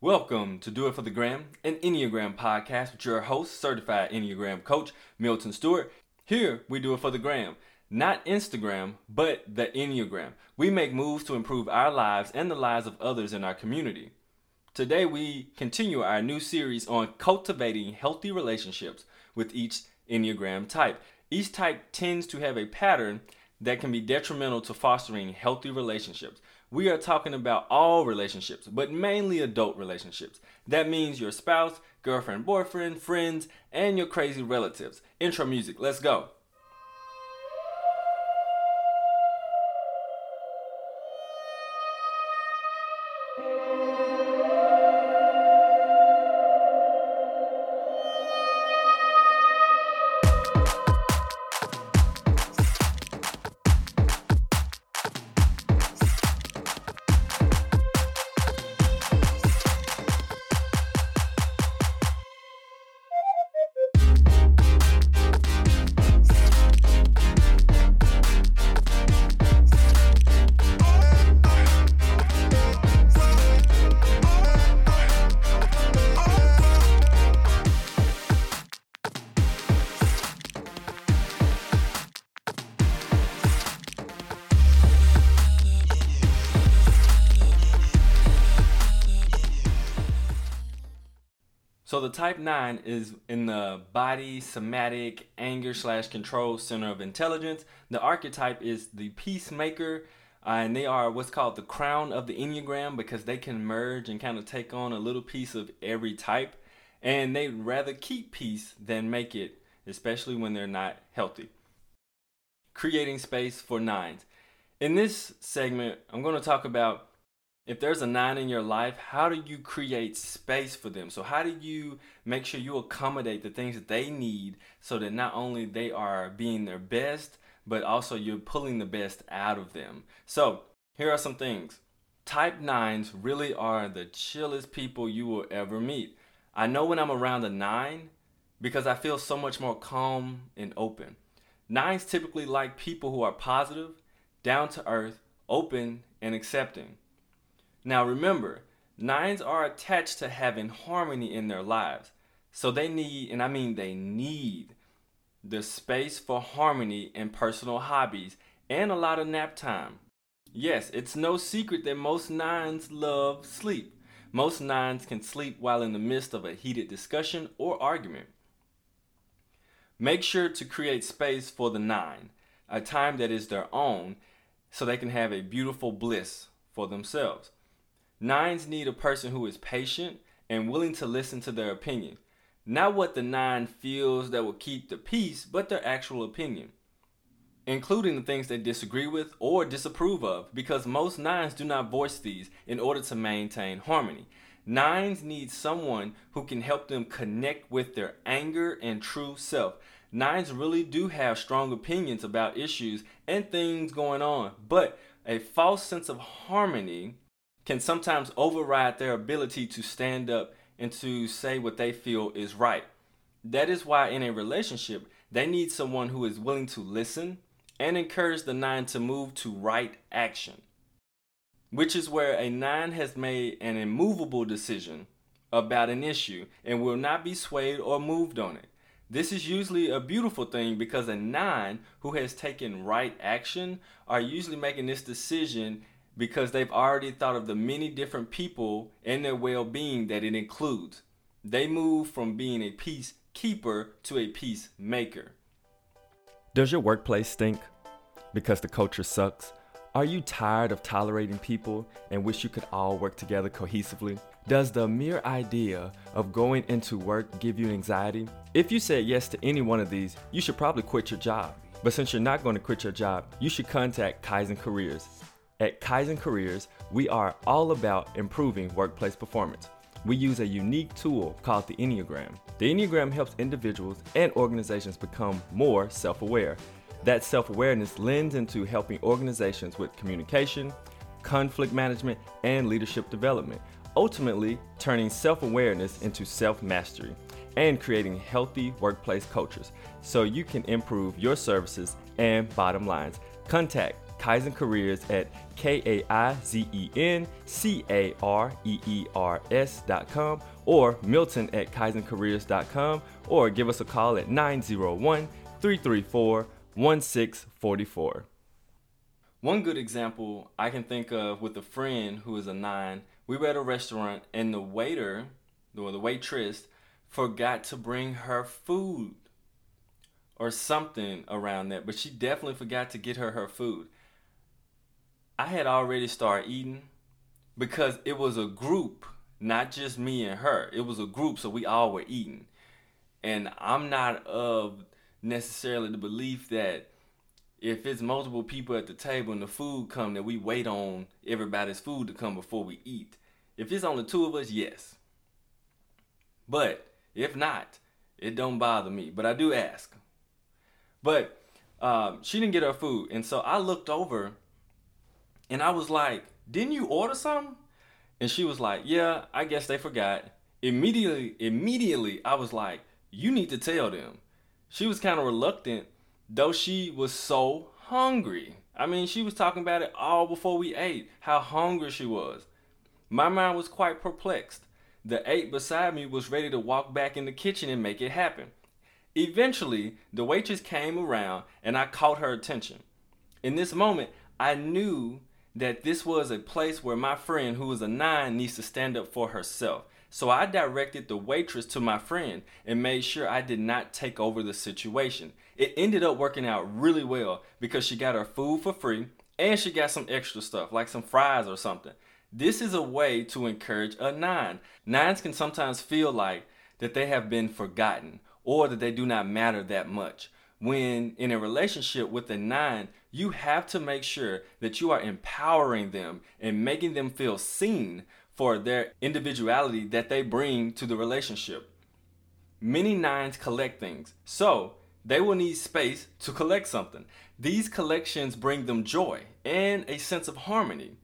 Welcome to Do It for the Gram, an Enneagram podcast with your host, certified Enneagram coach, Milton Stewart. Here, we do it for the gram, not Instagram, but the Enneagram. We make moves to improve our lives and the lives of others in our community. Today, we continue our new series on cultivating healthy relationships with each Enneagram type. Each type tends to have a pattern that can be detrimental to fostering healthy relationships. We are talking about all relationships, but mainly adult relationships. That means your spouse, girlfriend, boyfriend, friends, and your crazy relatives. Intro music, let's go. So the type 9 is in the body somatic anger slash control center of intelligence. The archetype is the peacemaker, uh, and they are what's called the crown of the Enneagram because they can merge and kind of take on a little piece of every type. And they'd rather keep peace than make it, especially when they're not healthy. Creating space for nines. In this segment, I'm going to talk about if there's a nine in your life, how do you create space for them? So how do you make sure you accommodate the things that they need so that not only they are being their best, but also you're pulling the best out of them. So here are some things. Type nines really are the chillest people you will ever meet. I know when I'm around a nine because I feel so much more calm and open. Nines typically like people who are positive, down to earth, open, and accepting. Now remember, nines are attached to having harmony in their lives. So they need, and I mean they need, the space for harmony and personal hobbies and a lot of nap time. Yes, it's no secret that most nines love sleep. Most nines can sleep while in the midst of a heated discussion or argument. Make sure to create space for the nine, a time that is their own, so they can have a beautiful bliss for themselves. Nines need a person who is patient and willing to listen to their opinion. Not what the nine feels that will keep the peace, but their actual opinion, including the things they disagree with or disapprove of, because most nines do not voice these in order to maintain harmony. Nines need someone who can help them connect with their anger and true self. Nines really do have strong opinions about issues and things going on, but a false sense of harmony can sometimes override their ability to stand up and to say what they feel is right. That is why, in a relationship, they need someone who is willing to listen and encourage the nine to move to right action, which is where a nine has made an immovable decision about an issue and will not be swayed or moved on it. This is usually a beautiful thing because a nine who has taken right action are usually making this decision because they've already thought of the many different people and their well being that it includes. They move from being a peacekeeper to a peacemaker. Does your workplace stink? Because the culture sucks? Are you tired of tolerating people and wish you could all work together cohesively? Does the mere idea of going into work give you anxiety? If you said yes to any one of these, you should probably quit your job. But since you're not going to quit your job, you should contact Kaizen Careers. At Kaizen Careers, we are all about improving workplace performance. We use a unique tool called the Enneagram. The Enneagram helps individuals and organizations become more self aware. That self awareness lends into helping organizations with communication, conflict management, and leadership development, ultimately turning self awareness into self mastery and creating healthy workplace cultures so you can improve your services and bottom lines. Contact Kaizen Careers at K A I Z E N C A R E E R S.com or Milton at KaizenCareers.com or give us a call at 901 334 1644. One good example I can think of with a friend who is a nine, we were at a restaurant and the waiter, or the waitress, forgot to bring her food or something around that, but she definitely forgot to get her her food. I had already started eating because it was a group, not just me and her. It was a group, so we all were eating. And I'm not of necessarily the belief that if it's multiple people at the table and the food come that we wait on everybody's food to come before we eat. If it's only two of us, yes. But if not, it don't bother me. But I do ask. But um, she didn't get her food, and so I looked over, and I was like, "Didn't you order something?" And she was like, "Yeah, I guess they forgot." Immediately, immediately, I was like, "You need to tell them." She was kind of reluctant, though she was so hungry. I mean, she was talking about it all before we ate, how hungry she was. My mind was quite perplexed. The ape beside me was ready to walk back in the kitchen and make it happen. Eventually, the waitress came around and I caught her attention. In this moment, I knew that this was a place where my friend, who is a nine, needs to stand up for herself. So I directed the waitress to my friend and made sure I did not take over the situation. It ended up working out really well because she got her food for free and she got some extra stuff like some fries or something. This is a way to encourage a nine. Nines can sometimes feel like that they have been forgotten or that they do not matter that much. When in a relationship with a nine, you have to make sure that you are empowering them and making them feel seen for their individuality that they bring to the relationship. Many nines collect things, so they will need space to collect something. These collections bring them joy and a sense of harmony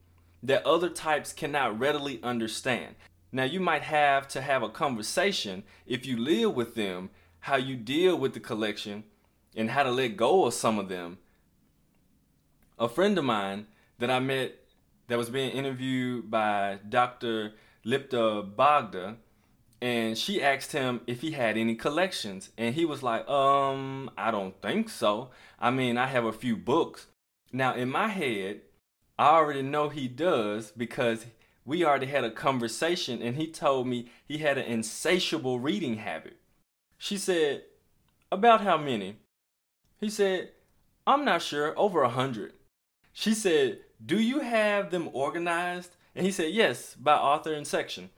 that other types cannot readily understand. Now, you might have to have a conversation if you live with them how you deal with the collection and how to let go of some of them. A friend of mine that I met that was being interviewed by Dr. Lipta Bogda, and she asked him if he had any collections, and he was like, "Um, I don't think so. I mean, I have a few books." Now, in my head, I already know he does because we already had a conversation, and he told me he had an insatiable reading habit. She said, About how many? He said, I'm not sure, over a hundred. She said, Do you have them organized? And he said, Yes, by author and section.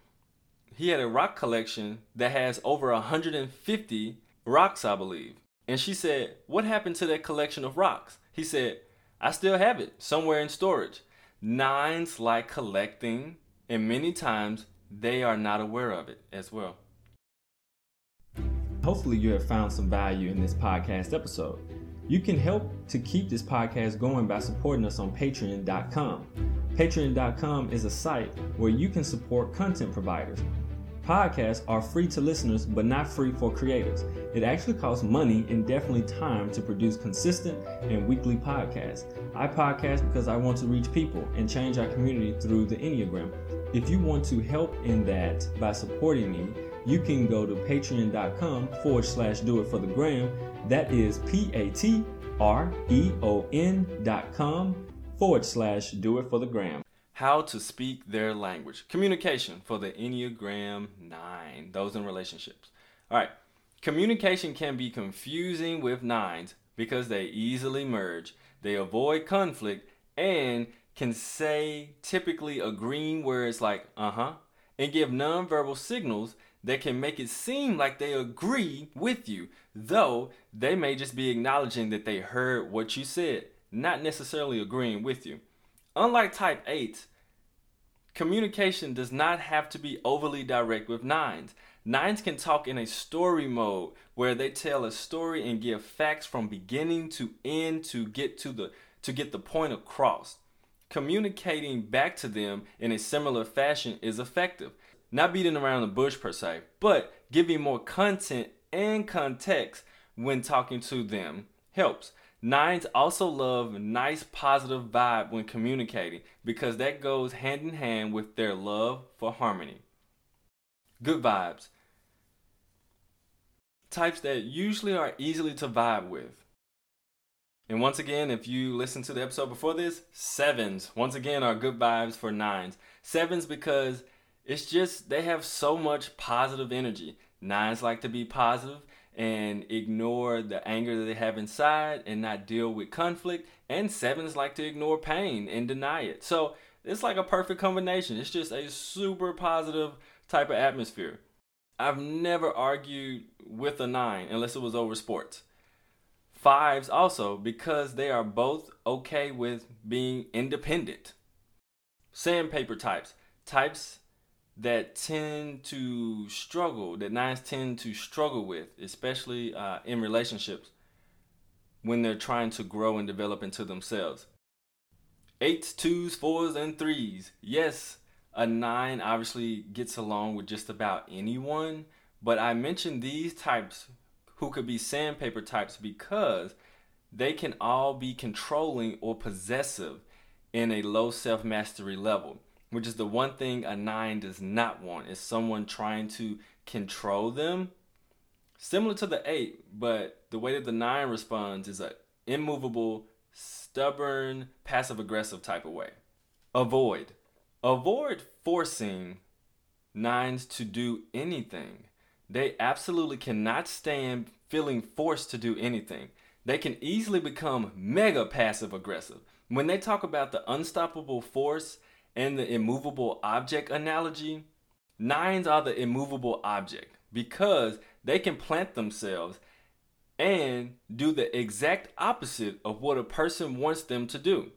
He had a rock collection that has over 150 rocks, I believe. And she said, What happened to that collection of rocks? He said, I still have it somewhere in storage. Nines like collecting, and many times they are not aware of it as well. Hopefully, you have found some value in this podcast episode. You can help to keep this podcast going by supporting us on patreon.com. Patreon.com is a site where you can support content providers. Podcasts are free to listeners, but not free for creators. It actually costs money and definitely time to produce consistent and weekly podcasts. I podcast because I want to reach people and change our community through the Enneagram. If you want to help in that by supporting me, you can go to patreon.com forward slash do it for the gram. That is P A T R E O N dot com forward slash do it for the gram. How to speak their language. Communication for the Enneagram 9, those in relationships. All right. Communication can be confusing with nines because they easily merge, they avoid conflict, and can say typically agreeing words like uh huh and give nonverbal signals that can make it seem like they agree with you, though they may just be acknowledging that they heard what you said, not necessarily agreeing with you. Unlike type 8, communication does not have to be overly direct with nines. Nines can talk in a story mode where they tell a story and give facts from beginning to end to get to the to get the point across. Communicating back to them in a similar fashion is effective not beating around the bush per se, but giving more content and context when talking to them helps. Nines also love nice positive vibe when communicating because that goes hand in hand with their love for harmony. Good vibes. Types that usually are easily to vibe with. And once again, if you listen to the episode before this, sevens, once again, are good vibes for nines. Sevens because it's just, they have so much positive energy. Nines like to be positive and ignore the anger that they have inside and not deal with conflict. And sevens like to ignore pain and deny it. So it's like a perfect combination. It's just a super positive type of atmosphere. I've never argued with a nine unless it was over sports. Fives also because they are both okay with being independent. Sandpaper types, types that tend to struggle, that nines tend to struggle with, especially uh, in relationships when they're trying to grow and develop into themselves. Eights, twos, fours, and threes. Yes, a nine obviously gets along with just about anyone, but I mentioned these types who could be sandpaper types because they can all be controlling or possessive in a low self mastery level which is the one thing a nine does not want is someone trying to control them. Similar to the eight but the way that the nine responds is a immovable stubborn passive aggressive type of way. Avoid. Avoid forcing nines to do anything. They absolutely cannot stand feeling forced to do anything. They can easily become mega passive aggressive when they talk about the unstoppable force and the immovable object analogy, nines are the immovable object because they can plant themselves and do the exact opposite of what a person wants them to do.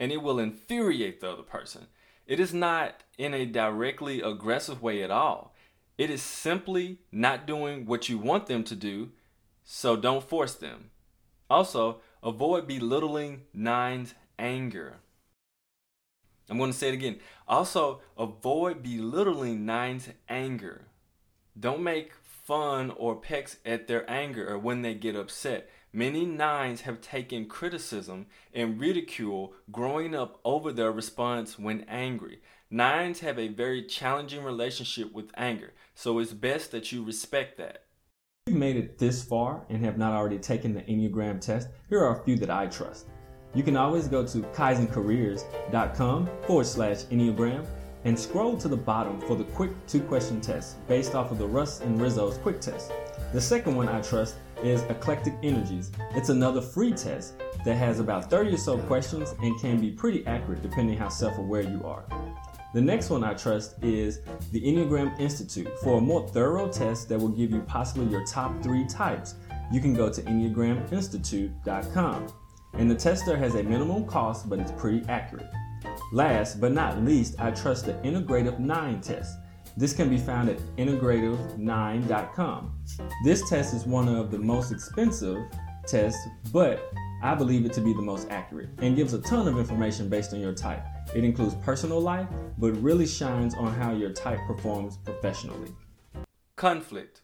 And it will infuriate the other person. It is not in a directly aggressive way at all. It is simply not doing what you want them to do, so don't force them. Also, avoid belittling nine's anger. I'm going to say it again. Also, avoid belittling nine's anger. Don't make fun or pecks at their anger or when they get upset. Many nines have taken criticism and ridicule growing up over their response when angry. Nines have a very challenging relationship with anger, so it's best that you respect that. If you've made it this far and have not already taken the Enneagram test, here are a few that I trust. You can always go to kaizencareers.com forward slash Enneagram and scroll to the bottom for the quick two question test based off of the Russ and Riso's quick test. The second one I trust is Eclectic Energies. It's another free test that has about 30 or so questions and can be pretty accurate depending how self aware you are. The next one I trust is the Enneagram Institute for a more thorough test that will give you possibly your top three types. You can go to EnneagramInstitute.com and the tester has a minimum cost but it's pretty accurate. Last but not least, I trust the Integrative 9 test. This can be found at integrative9.com. This test is one of the most expensive tests, but I believe it to be the most accurate and gives a ton of information based on your type. It includes personal life, but really shines on how your type performs professionally. Conflict.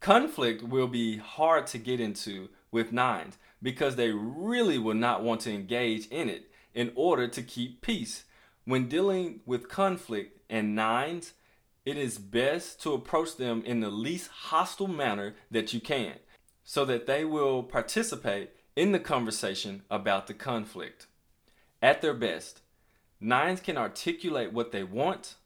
Conflict will be hard to get into with nines because they really will not want to engage in it in order to keep peace. When dealing with conflict and nines, it is best to approach them in the least hostile manner that you can so that they will participate in the conversation about the conflict. At their best, nines can articulate what they want.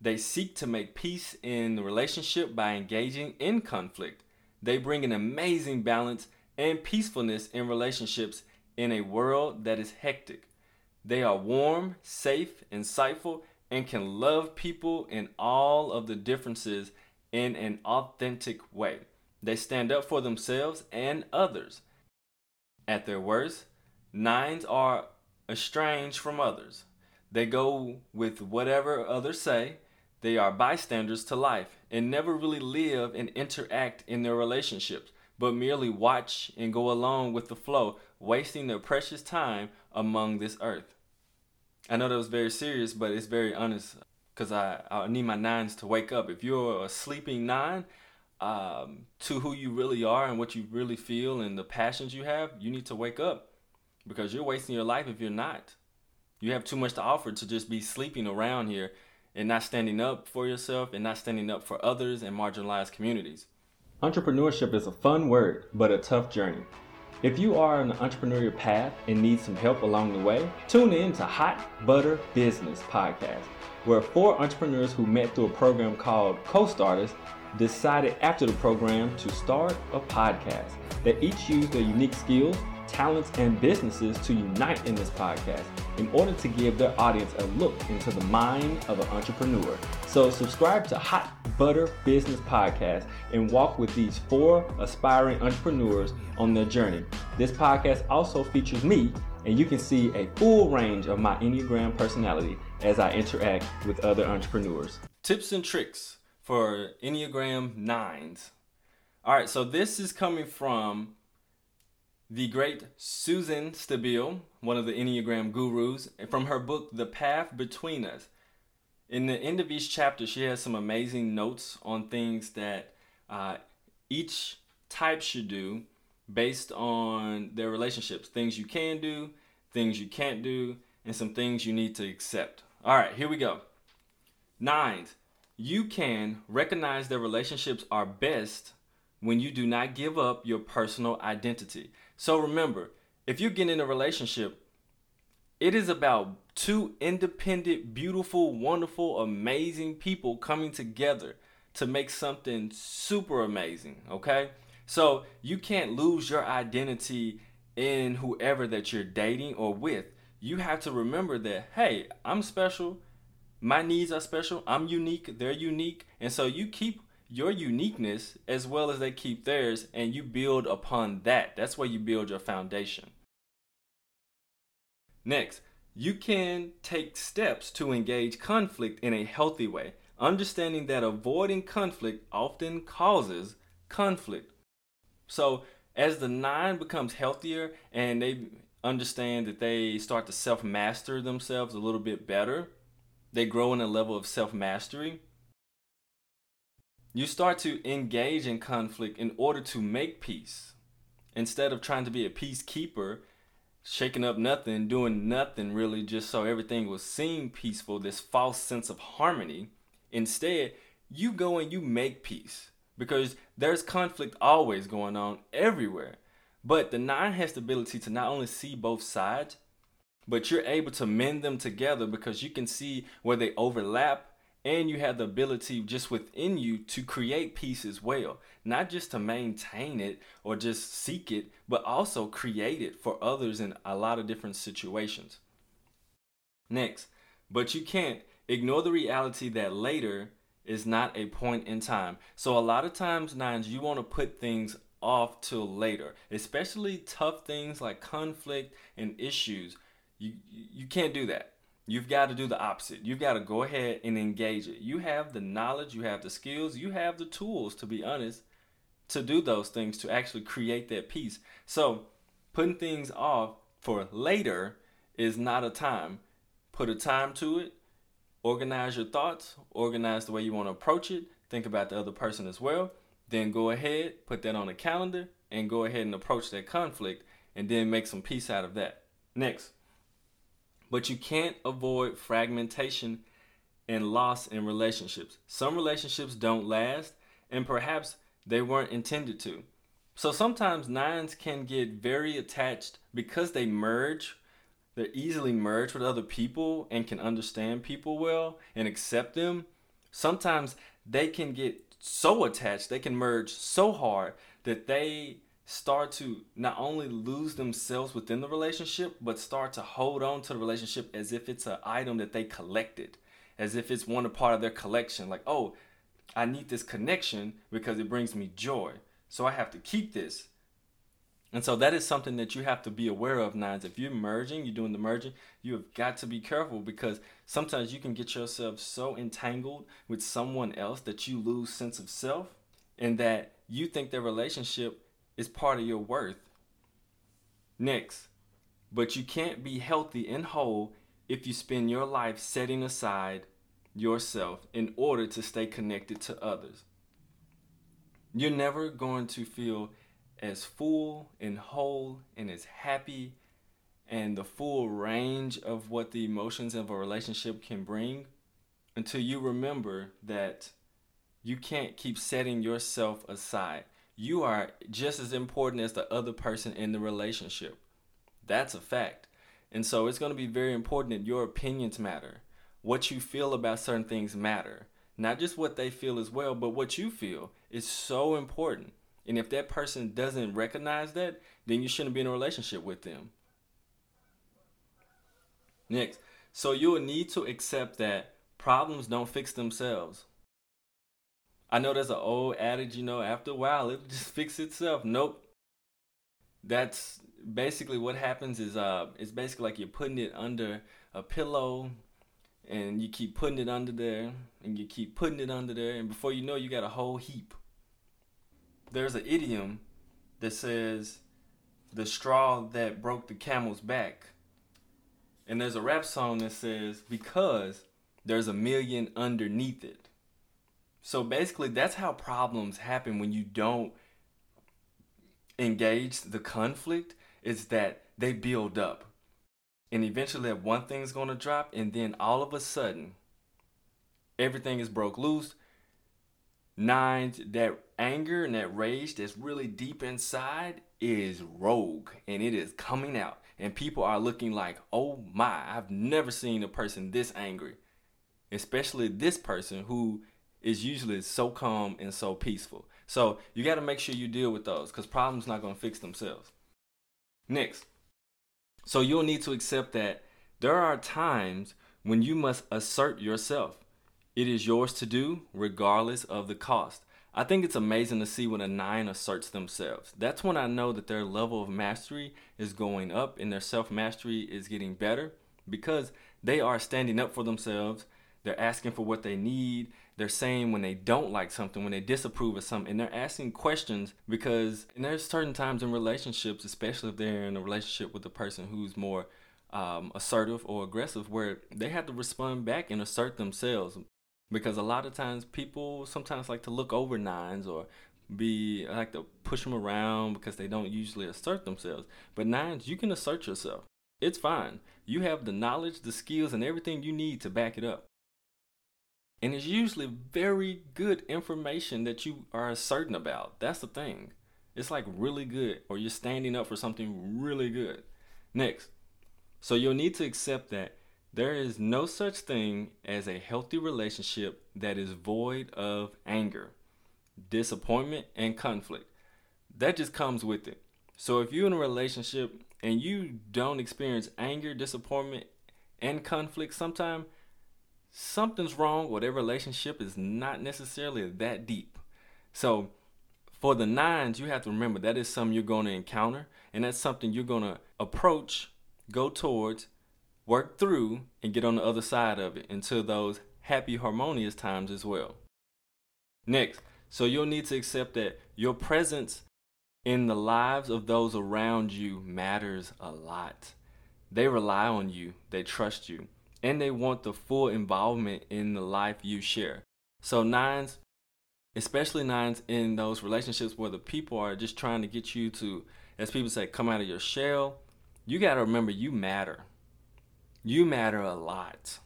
They seek to make peace in the relationship by engaging in conflict. They bring an amazing balance and peacefulness in relationships in a world that is hectic. They are warm, safe, insightful, and can love people in all of the differences in an authentic way. They stand up for themselves and others. At their worst, nines are estranged from others. They go with whatever others say. They are bystanders to life and never really live and interact in their relationships but merely watch and go along with the flow, wasting their precious time among this earth. I know that was very serious, but it's very honest because I, I need my nines to wake up. If you're a sleeping nine, um, to who you really are and what you really feel and the passions you have, you need to wake up because you're wasting your life if you're not. You have too much to offer to just be sleeping around here and not standing up for yourself and not standing up for others and marginalized communities. Entrepreneurship is a fun word, but a tough journey. If you are on an entrepreneurial path and need some help along the way, tune in to Hot Butter Business Podcast, where four entrepreneurs who met through a program called Co-Starters decided after the program to start a podcast that each use their unique skills talents, and businesses to unite in this podcast in order to give their audience a look into the mind of an entrepreneur. So, subscribe to Hot Butter Business Podcast and walk with these four aspiring entrepreneurs on their journey. This podcast also features me, and you can see a full range of my Enneagram personality as I interact with other entrepreneurs. Tips and tricks for Enneagram 9s. All right, so this is coming from the great Suzanne Stabile, one of the Enneagram gurus, from her book, The Path Between Us. In the end of each chapter, she has some amazing notes on things that uh, each type should do based on their relationships. Things you can do, things you can't do, and some things you need to accept. All right, here we go. Nines, you can recognize that relationships are best when you do not give up your personal identity. So remember, if you get in a relationship, it is about two independent, beautiful, wonderful, amazing people coming together to make something super amazing, okay? So you can't lose your identity in whoever that you're dating or with. You have to remember that, hey, I'm special. My needs are special. I'm unique. They're unique. And so you keep your uniqueness as well as they keep theirs, and you build upon that. That's where you build your foundation. Next, you can take steps to engage conflict in a healthy way, understanding that avoiding conflict often causes conflict. So, as the nine becomes healthier and they understand that they start to self master themselves a little bit better, they grow in a level of self mastery you start to engage in conflict in order to make peace. Instead of trying to be a peacekeeper, shaking up nothing, doing nothing really just so everything will seem peaceful, this false sense of harmony, instead, you go and you make peace because there's conflict always going on everywhere. But the nine has the ability to not only see both sides, but you're able to mend them together because you can see where they overlap and you have the ability just within you to create peace as well. Not just to maintain it or just seek it but also create it for others in a lot of different situations. Next but you can't ignore the reality that later is not a point in time. So a lot of times nines you want to put things off till later especially tough things like conflict and issues. You you can't do that You've got to do the opposite. You've got to go ahead and engage it. You have the knowledge, you have the skills, you have the tools, to be honest, to do those things to actually create that peace. So, putting things off for later is not a time. Put a time to it, organize your thoughts, organize the way you want to approach it, think about the other person as well. Then go ahead, put that on a calendar, and go ahead and approach that conflict, and then make some peace out of that. Next. But you can't avoid fragmentation and loss in relationships. Some relationships don't last, and perhaps they weren't intended to. So sometimes nines can get very attached because they merge. They're easily merged with other people and can understand people well and accept them. Sometimes they can get so attached, they can merge so hard that they start to not only lose themselves within the relationship, but start to hold on to the relationship as if it's an item that they collected, as if it's one part of their collection. Like, oh, I need this connection because it brings me joy. So I have to keep this. And so that is something that you have to be aware of, Nines. If you're merging, you're doing the merging, you have got to be careful because sometimes you can get yourself so entangled with someone else that you lose sense of self and that you think their relationship is part of your worth. Next, but you can't be healthy and whole if you spend your life setting aside yourself in order to stay connected to others. you're never going to feel as full and whole and as happy and the full range of what the emotions of a relationship can bring until you remember that you can't keep setting yourself aside. You are just as important as the other person in the relationship. That's a fact. And so it's going to be very important that your opinions matter. What you feel about certain things matter. Not just what they feel as well, but what you feel is so important. And if that person doesn't recognize that, then you shouldn't be in a relationship with them. Next, so you'll need to accept that problems don't fix themselves. I know there's an old adage, you know, after a while it just fix itself. Nope. That's basically what happens is uh it's basically like you're putting it under a pillow and you keep putting it under there and you keep putting it under there and before you know you got a whole heap there's an idiom that says the straw that broke the camel's back and there's a rap song that says because there's a million underneath it so basically that's how problems happen when you don't engage the conflict is that they build up and eventually one thing's gonna drop, and then all of a sudden, everything is broke loose. Nine, that anger and that rage that's really deep inside is rogue and it is coming out. And people are looking like, oh my, I've never seen a person this angry. Especially this person who is usually so calm and so peaceful. So you got to make sure you deal with those because problems not going to fix themselves. Next, so you'll need to accept that there are times when you must assert yourself. It is yours to do, regardless of the cost. I think it's amazing to see when a nine asserts themselves. That's when I know that their level of mastery is going up and their self mastery is getting better because they are standing up for themselves. They're asking for what they need they're saying when they don't like something, when they disapprove of something, and they're asking questions because and there's certain times in relationships, especially if they're in a relationship with a person who's more um, assertive or aggressive, where they have to respond back and assert themselves. Because a lot of times people sometimes like to look over nines or be like to push them around because they don't usually assert themselves. But nines, you can assert yourself. It's fine. You have the knowledge, the skills, and everything you need to back it up. And it's usually very good information that you are certain about. That's the thing. It's like really good, or you're standing up for something really good. Next, so you'll need to accept that there is no such thing as a healthy relationship that is void of anger, disappointment, and conflict. That just comes with it. So if you're in a relationship and you don't experience anger, disappointment, and conflict, sometimes something's wrong or their relationship is not necessarily that deep. So for the nines, you have to remember that is something you're going to encounter, and that's something you're going to approach, go towards, work through, and get on the other side of it until those happy, harmonious times as well. Next, so you'll need to accept that your presence in the lives of those around you matters a lot. They rely on you, they trust you and they want the full involvement in the life you share. So, nines, especially nines in those relationships where the people are just trying to get you to, as people say, come out of your shell, you got to remember you matter. You matter a lot.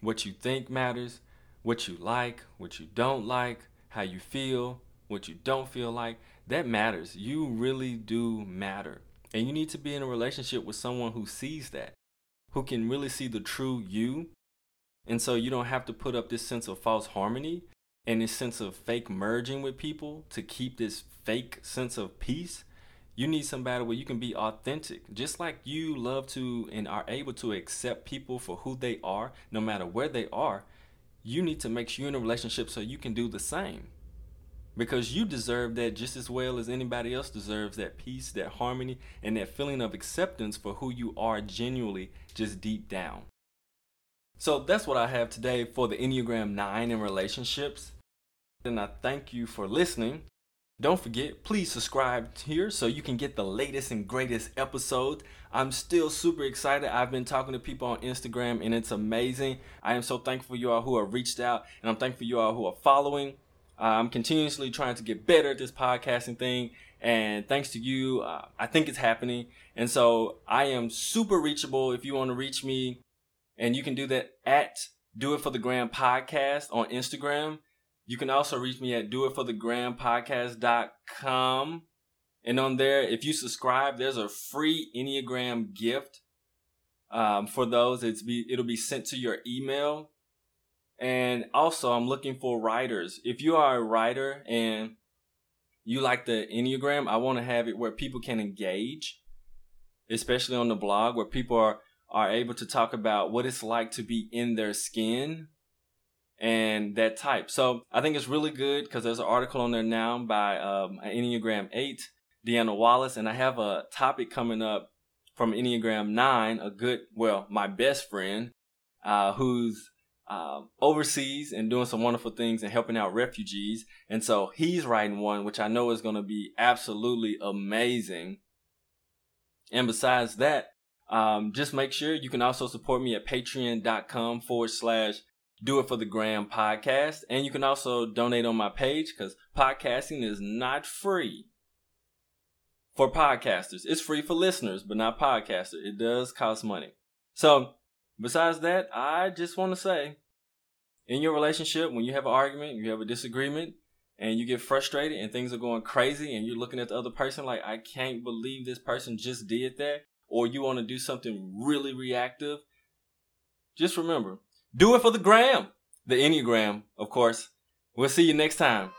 What you think matters, what you like, what you don't like, how you feel, what you don't feel like, that matters. You really do matter. And you need to be in a relationship with someone who sees that who can really see the true you. And so you don't have to put up this sense of false harmony and this sense of fake merging with people to keep this fake sense of peace. You need somebody where you can be authentic. Just like you love to and are able to accept people for who they are, no matter where they are, you need to make sure you're in a relationship so you can do the same because you deserve that just as well as anybody else deserves that peace, that harmony, and that feeling of acceptance for who you are genuinely just deep down. So that's what I have today for the Enneagram 9 in relationships. And I thank you for listening. Don't forget, please subscribe here so you can get the latest and greatest episodes. I'm still super excited. I've been talking to people on Instagram and it's amazing. I am so thankful for you all who have reached out and I'm thankful for you all who are following. Uh, I'm continuously trying to get better at this podcasting thing. And thanks to you, uh, I think it's happening. And so I am super reachable if you want to reach me. And you can do that at Do It For The Gram Podcast on Instagram. You can also reach me at doitforthegrampodcast.com. And on there, if you subscribe, there's a free Enneagram gift. Um, for those, it's be it'll be sent to your email. And also, I'm looking for writers. If you are a writer and you like the Enneagram, I want to have it where people can engage, especially on the blog, where people are are able to talk about what it's like to be in their skin and that type. So I think it's really good because there's an article on there now by um, Enneagram 8, Deanna Wallace, and I have a topic coming up from Enneagram 9, a good, well, my best friend, uh, who's um, overseas and doing some wonderful things and helping out refugees. And so he's writing one, which I know is going to be absolutely amazing. And besides that, um, just make sure you can also support me at patreon.com forward slash do it for the gram podcast. And you can also donate on my page because podcasting is not free for podcasters. It's free for listeners, but not podcasters. It does cost money. So besides that, I just want to say in your relationship, when you have an argument, you have a disagreement, and you get frustrated and things are going crazy, and you're looking at the other person like, I can't believe this person just did that, or you want to do something really reactive, just remember do it for the gram, the Enneagram, of course. We'll see you next time.